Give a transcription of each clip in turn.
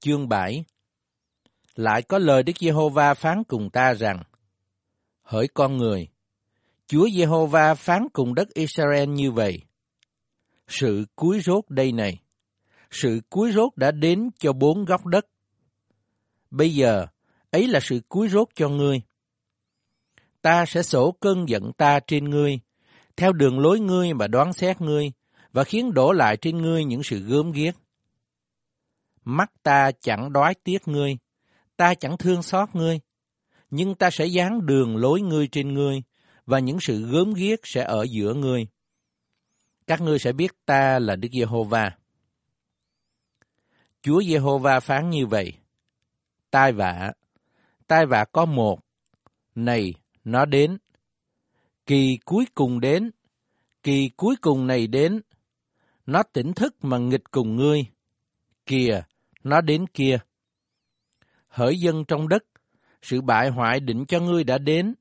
Chương 7 Lại có lời Đức Giê-hô-va phán cùng ta rằng, Hỡi con người, Chúa Giê-hô-va phán cùng đất Israel như vậy. Sự cuối rốt đây này, sự cuối rốt đã đến cho bốn góc đất. Bây giờ, ấy là sự cuối rốt cho ngươi. Ta sẽ sổ cơn giận ta trên ngươi, theo đường lối ngươi mà đoán xét ngươi, và khiến đổ lại trên ngươi những sự gớm ghiếc. Mắt ta chẳng đói tiếc ngươi, ta chẳng thương xót ngươi, nhưng ta sẽ dán đường lối ngươi trên ngươi, và những sự gớm ghiếc sẽ ở giữa ngươi. Các ngươi sẽ biết ta là Đức Giê-hô-va. Chúa Giê-hô-va phán như vậy. Tai vạ, tai vạ có một. Này, nó đến. Kỳ cuối cùng đến. Kỳ cuối cùng này đến. Nó tỉnh thức mà nghịch cùng ngươi. Kìa, nó đến kia. Hỡi dân trong đất, sự bại hoại định cho ngươi đã đến.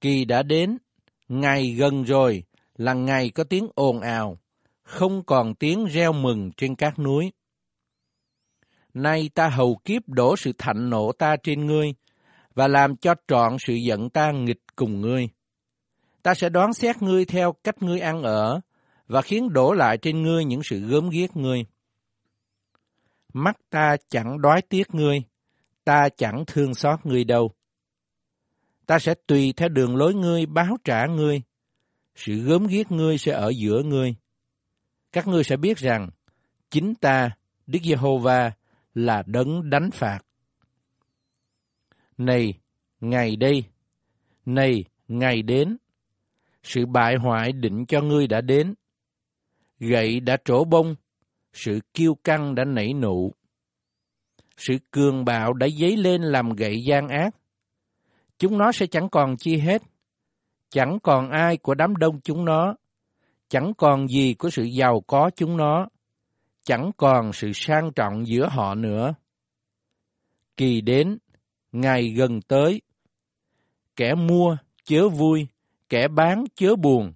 Kỳ đã đến, ngày gần rồi, là ngày có tiếng ồn ào, không còn tiếng reo mừng trên các núi. Nay ta hầu kiếp đổ sự thạnh nộ ta trên ngươi, và làm cho trọn sự giận ta nghịch cùng ngươi. Ta sẽ đoán xét ngươi theo cách ngươi ăn ở, và khiến đổ lại trên ngươi những sự gớm ghiếc ngươi. Mắt ta chẳng đói tiếc ngươi, ta chẳng thương xót ngươi đâu. Ta sẽ tùy theo đường lối ngươi báo trả ngươi, sự gớm ghiếc ngươi sẽ ở giữa ngươi. Các ngươi sẽ biết rằng, chính ta, Đức Giê-hô-va, là đấng đánh phạt. Này, ngày đây, này, ngày đến, sự bại hoại định cho ngươi đã đến. Gậy đã trổ bông, sự kiêu căng đã nảy nụ. Sự cường bạo đã dấy lên làm gậy gian ác. Chúng nó sẽ chẳng còn chi hết. Chẳng còn ai của đám đông chúng nó. Chẳng còn gì của sự giàu có chúng nó. Chẳng còn sự sang trọng giữa họ nữa. Kỳ đến, ngày gần tới. Kẻ mua chớ vui, kẻ bán chớ buồn,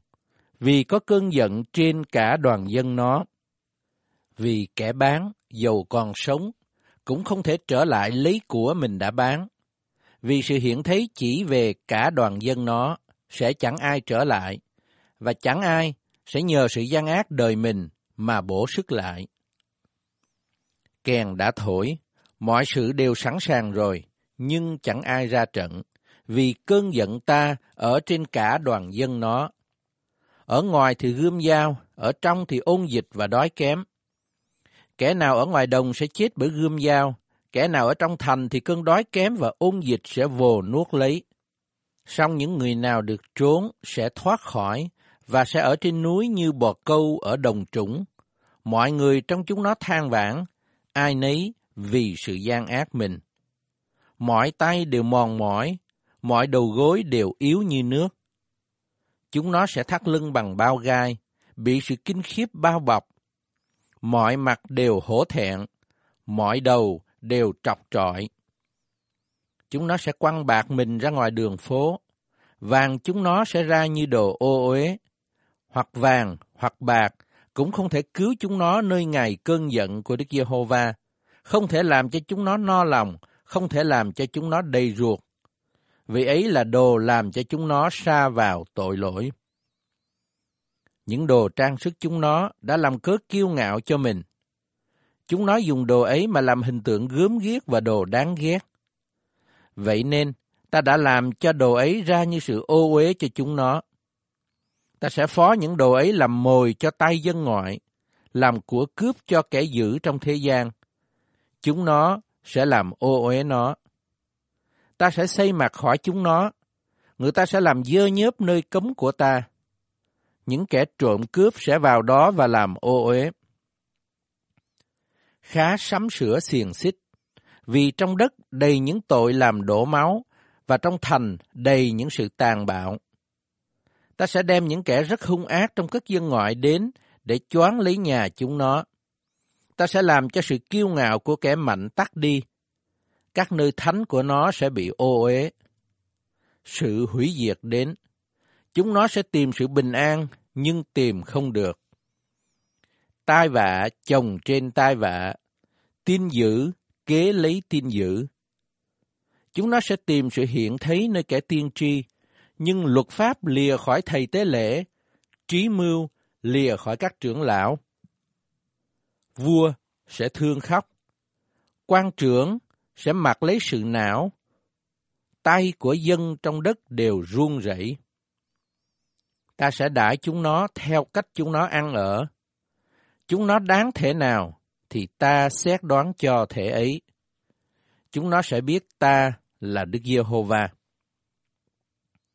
vì có cơn giận trên cả đoàn dân nó. Vì kẻ bán, dầu còn sống, cũng không thể trở lại lấy của mình đã bán. Vì sự hiện thấy chỉ về cả đoàn dân nó, sẽ chẳng ai trở lại, và chẳng ai sẽ nhờ sự gian ác đời mình mà bổ sức lại. Kèn đã thổi, mọi sự đều sẵn sàng rồi, nhưng chẳng ai ra trận, vì cơn giận ta ở trên cả đoàn dân nó. Ở ngoài thì gươm dao, ở trong thì ôn dịch và đói kém. Kẻ nào ở ngoài đồng sẽ chết bởi gươm dao, kẻ nào ở trong thành thì cơn đói kém và ôn dịch sẽ vồ nuốt lấy. Song những người nào được trốn sẽ thoát khỏi và sẽ ở trên núi như bò câu ở đồng trũng. Mọi người trong chúng nó than vãn, ai nấy vì sự gian ác mình. Mọi tay đều mòn mỏi, mọi đầu gối đều yếu như nước. Chúng nó sẽ thắt lưng bằng bao gai, bị sự kinh khiếp bao bọc. Mọi mặt đều hổ thẹn, mọi đầu đều trọc trọi. Chúng nó sẽ quăng bạc mình ra ngoài đường phố, vàng chúng nó sẽ ra như đồ ô uế, hoặc vàng hoặc bạc cũng không thể cứu chúng nó nơi ngày cơn giận của Đức Giê-hô-va, không thể làm cho chúng nó no lòng, không thể làm cho chúng nó đầy ruột. Vì ấy là đồ làm cho chúng nó xa vào tội lỗi. Những đồ trang sức chúng nó đã làm cớ kiêu ngạo cho mình. Chúng nó dùng đồ ấy mà làm hình tượng gớm ghiếc và đồ đáng ghét. Vậy nên, ta đã làm cho đồ ấy ra như sự ô uế cho chúng nó. Ta sẽ phó những đồ ấy làm mồi cho tay dân ngoại, làm của cướp cho kẻ giữ trong thế gian. Chúng nó sẽ làm ô uế nó. Ta sẽ xây mặt khỏi chúng nó. Người ta sẽ làm dơ nhớp nơi cấm của ta. Những kẻ trộm cướp sẽ vào đó và làm ô uế khá sắm sửa xiềng xích, vì trong đất đầy những tội làm đổ máu, và trong thành đầy những sự tàn bạo. Ta sẽ đem những kẻ rất hung ác trong các dân ngoại đến để choán lấy nhà chúng nó. Ta sẽ làm cho sự kiêu ngạo của kẻ mạnh tắt đi. Các nơi thánh của nó sẽ bị ô uế. Sự hủy diệt đến. Chúng nó sẽ tìm sự bình an, nhưng tìm không được tai vạ chồng trên tai vạ, tin dữ kế lấy tin dữ. Chúng nó sẽ tìm sự hiện thấy nơi kẻ tiên tri, nhưng luật pháp lìa khỏi thầy tế lễ, trí mưu lìa khỏi các trưởng lão. Vua sẽ thương khóc, quan trưởng sẽ mặc lấy sự não, tay của dân trong đất đều run rẩy. Ta sẽ đãi chúng nó theo cách chúng nó ăn ở. Chúng nó đáng thể nào thì ta xét đoán cho thể ấy. Chúng nó sẽ biết ta là Đức Giê-hô-va.